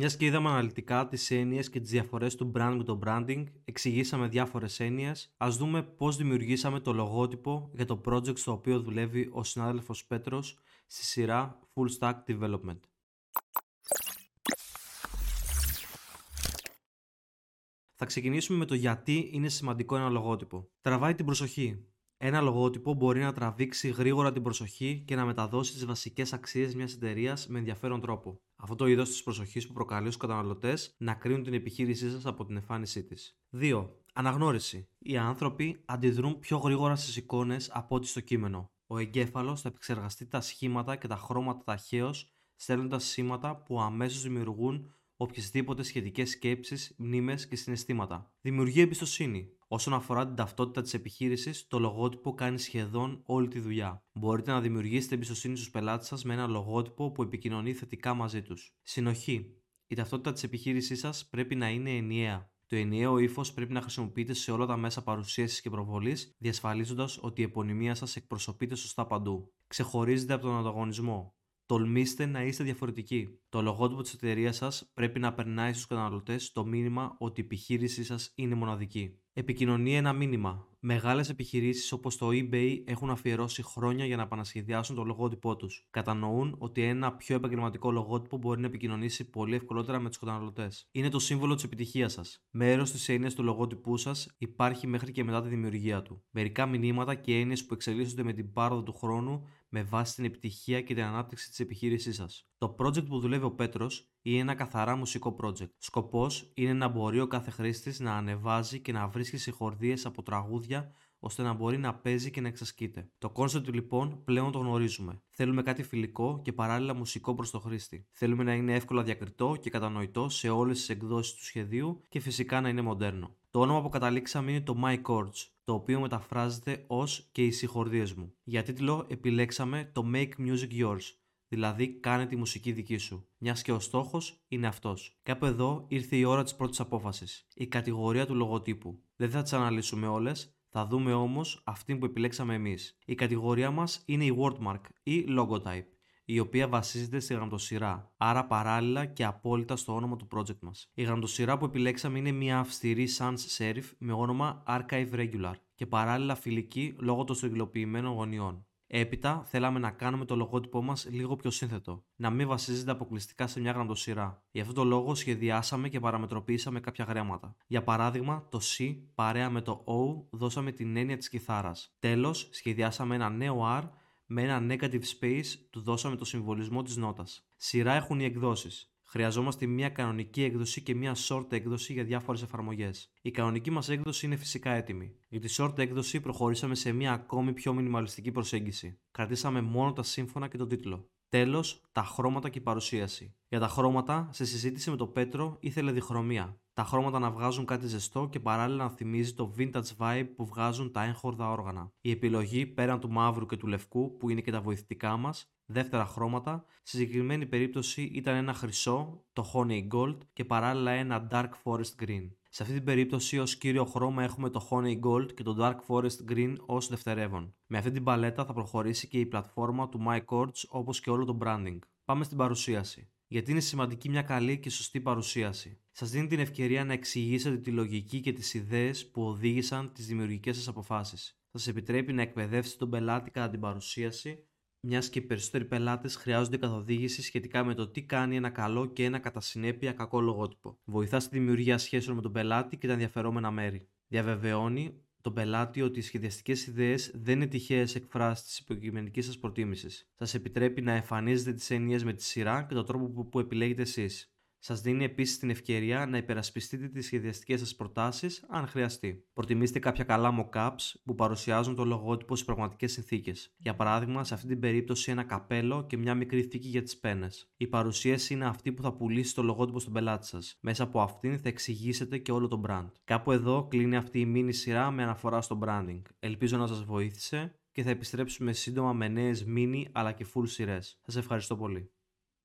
Μιας και είδαμε αναλυτικά τις έννοιες και τις διαφορές του brand με το branding, εξηγήσαμε διάφορες έννοιες, ας δούμε πώς δημιουργήσαμε το λογότυπο για το project στο οποίο δουλεύει ο συνάδελφος Πέτρος στη σειρά Full Stack Development. Θα ξεκινήσουμε με το γιατί είναι σημαντικό ένα λογότυπο. Τραβάει την προσοχή. Ένα λογότυπο μπορεί να τραβήξει γρήγορα την προσοχή και να μεταδώσει τις βασικές αξίες μιας εταιρείας με ενδιαφέρον τρόπο. Αυτό το είδος της προσοχής που προκαλεί στους καταναλωτές να κρίνουν την επιχείρησή σας από την εμφάνισή της. 2. Αναγνώριση. Οι άνθρωποι αντιδρούν πιο γρήγορα στις εικόνες από ό,τι στο κείμενο. Ο εγκέφαλος θα επεξεργαστεί τα σχήματα και τα χρώματα ταχαίως, στέλνοντας σήματα που αμέσως δημιουργούν οποιασδήποτε σχετικές σκέψεις, μνήμες και συναισθήματα. Δημιουργεί εμπιστοσύνη. Όσον αφορά την ταυτότητα της επιχείρησης, το λογότυπο κάνει σχεδόν όλη τη δουλειά. Μπορείτε να δημιουργήσετε εμπιστοσύνη στους πελάτες σας με ένα λογότυπο που επικοινωνεί θετικά μαζί τους. Συνοχή. Η ταυτότητα της επιχείρησής σας πρέπει να είναι ενιαία. Το ενιαίο ύφος πρέπει να χρησιμοποιείται σε όλα τα μέσα παρουσίασης και προβολής, διασφαλίζοντας ότι η επωνυμία σας εκπροσωπείται σωστά παντού. Ξεχωρίζεται από τον ανταγωνισμό. Τολμήστε να είστε διαφορετικοί. Το λογότυπο της εταιρείας σας πρέπει να περνάει στους καταναλωτές το μήνυμα ότι η επιχείρησή σας είναι μοναδική. Επικοινωνεί ένα μήνυμα. Μεγάλες επιχειρήσεις όπως το eBay έχουν αφιερώσει χρόνια για να επανασχεδιάσουν το λογότυπό τους. Κατανοούν ότι ένα πιο επαγγελματικό λογότυπο μπορεί να επικοινωνήσει πολύ ευκολότερα με τους καταναλωτές. Είναι το σύμβολο της επιτυχίας σας. Μέρος της έννοιας του λογότυπού σας υπάρχει μέχρι και μετά τη δημιουργία του. Μερικά μηνύματα και έννοιες που εξελίσσονται με την πάροδο του χρόνου με βάση την επιτυχία και την ανάπτυξη της επιχείρησής σας. Το project που δουλεύει ο Πέτρος είναι ένα καθαρά μουσικό project. Σκοπός είναι να μπορεί ο κάθε χρήστης να ανεβάζει και να βρίσκει συγχορδίες από τραγούδια ώστε να μπορεί να παίζει και να εξασκείται. Το concept λοιπόν πλέον το γνωρίζουμε. Θέλουμε κάτι φιλικό και παράλληλα μουσικό προς το χρήστη. Θέλουμε να είναι εύκολα διακριτό και κατανοητό σε όλες τις εκδόσεις του σχεδίου και φυσικά να είναι μοντέρνο. Το όνομα που καταλήξαμε είναι το My Chords, το οποίο μεταφράζεται ως και οι συγχορδίες μου. Για τίτλο επιλέξαμε το Make Music Yours, δηλαδή κάνε τη μουσική δική σου, μιας και ο στόχος είναι αυτός. Κάπου εδώ ήρθε η ώρα της πρώτης απόφασης, η κατηγορία του λογοτύπου. Δεν θα τις αναλύσουμε όλες, θα δούμε όμως αυτή που επιλέξαμε εμείς. Η κατηγορία μας είναι η wordmark ή logotype, η οποία βασίζεται στη γραμματοσυρά, άρα παράλληλα και απόλυτα στο όνομα του project μας. Η γραμματοσυρά που επιλέξαμε είναι μια αυστηρή sans serif με όνομα Archive Regular και παράλληλα φιλική λόγω των στρογγυλοποιημένων γωνιών. Έπειτα, θέλαμε να κάνουμε το λογότυπό μας λίγο πιο σύνθετο, να μην βασίζεται αποκλειστικά σε μια γραμματοσυρά. Γι' αυτό το λόγο σχεδιάσαμε και παραμετροποιήσαμε κάποια γράμματα. Για παράδειγμα, το C παρέα με το O δώσαμε την έννοια της κιθάρας. Τέλος, σχεδιάσαμε ένα νέο R με ένα negative space του δώσαμε το συμβολισμό της νότας. Σειρά έχουν οι εκδόσεις. Χρειαζόμαστε μια κανονική έκδοση και μια short έκδοση για διάφορες εφαρμογές. Η κανονική μας έκδοση είναι φυσικά έτοιμη. Για τη short έκδοση προχωρήσαμε σε μια ακόμη πιο μινιμαλιστική προσέγγιση. Κρατήσαμε μόνο τα σύμφωνα και τον τίτλο. Τέλος, τα χρώματα και η παρουσίαση. Για τα χρώματα, σε συζήτηση με τον Πέτρο ήθελε διχρωμία. Τα χρώματα να βγάζουν κάτι ζεστό και παράλληλα να θυμίζει το vintage vibe που βγάζουν τα έγχορδα όργανα. Η επιλογή πέραν του μαύρου και του λευκού, που είναι και τα βοηθητικά μας, δεύτερα χρώματα. Στη συγκεκριμένη περίπτωση ήταν ένα χρυσό, το Honey Gold και παράλληλα ένα Dark Forest Green. Σε αυτή την περίπτωση ως κύριο χρώμα έχουμε το Honey Gold και το Dark Forest Green ως δευτερεύον. Με αυτή την παλέτα θα προχωρήσει και η πλατφόρμα του MyCords όπως και όλο το branding. Πάμε στην παρουσίαση. Γιατί είναι σημαντική μια καλή και σωστή παρουσίαση. Σας δίνει την ευκαιρία να εξηγήσετε τη λογική και τις ιδέες που οδήγησαν τις δημιουργικές σας αποφάσεις. Σας επιτρέπει να εκπαιδεύσετε τον πελάτη κατά την παρουσίαση μιας και οι περισσότεροι πελάτες χρειάζονται καθοδήγηση σχετικά με το τι κάνει ένα καλό και ένα κατά συνέπεια κακό λογότυπο. Βοηθά στη δημιουργία σχέσεων με τον πελάτη και τα ενδιαφερόμενα μέρη. Διαβεβαιώνει τον πελάτη ότι οι σχεδιαστικές ιδέες δεν είναι τυχαίες εκφράσεις της υποκειμενικής σας προτίμησης. Σας επιτρέπει να εμφανίζετε τις έννοιες με τη σειρά και τον τρόπο που επιλέγετε εσείς. Σας δίνει επίσης την ευκαιρία να υπερασπιστείτε τις σχεδιαστικές σας προτάσεις αν χρειαστεί. Προτιμήστε κάποια καλά mockups που παρουσιάζουν το λογότυπο σε πραγματικές συνθήκες. Για παράδειγμα, σε αυτή την περίπτωση ένα καπέλο και μια μικρή θήκη για τις πένες. Η παρουσίαση είναι αυτή που θα πουλήσει το λογότυπο στον πελάτη σας. Μέσα από αυτήν θα εξηγήσετε και όλο το brand. Κάπου εδώ κλείνει αυτή η μίνι σειρά με αναφορά στο branding. Ελπίζω να σας βοήθησε και θα επιστρέψουμε σύντομα με νέες mini αλλά και full σειρές. Σας ευχαριστώ πολύ.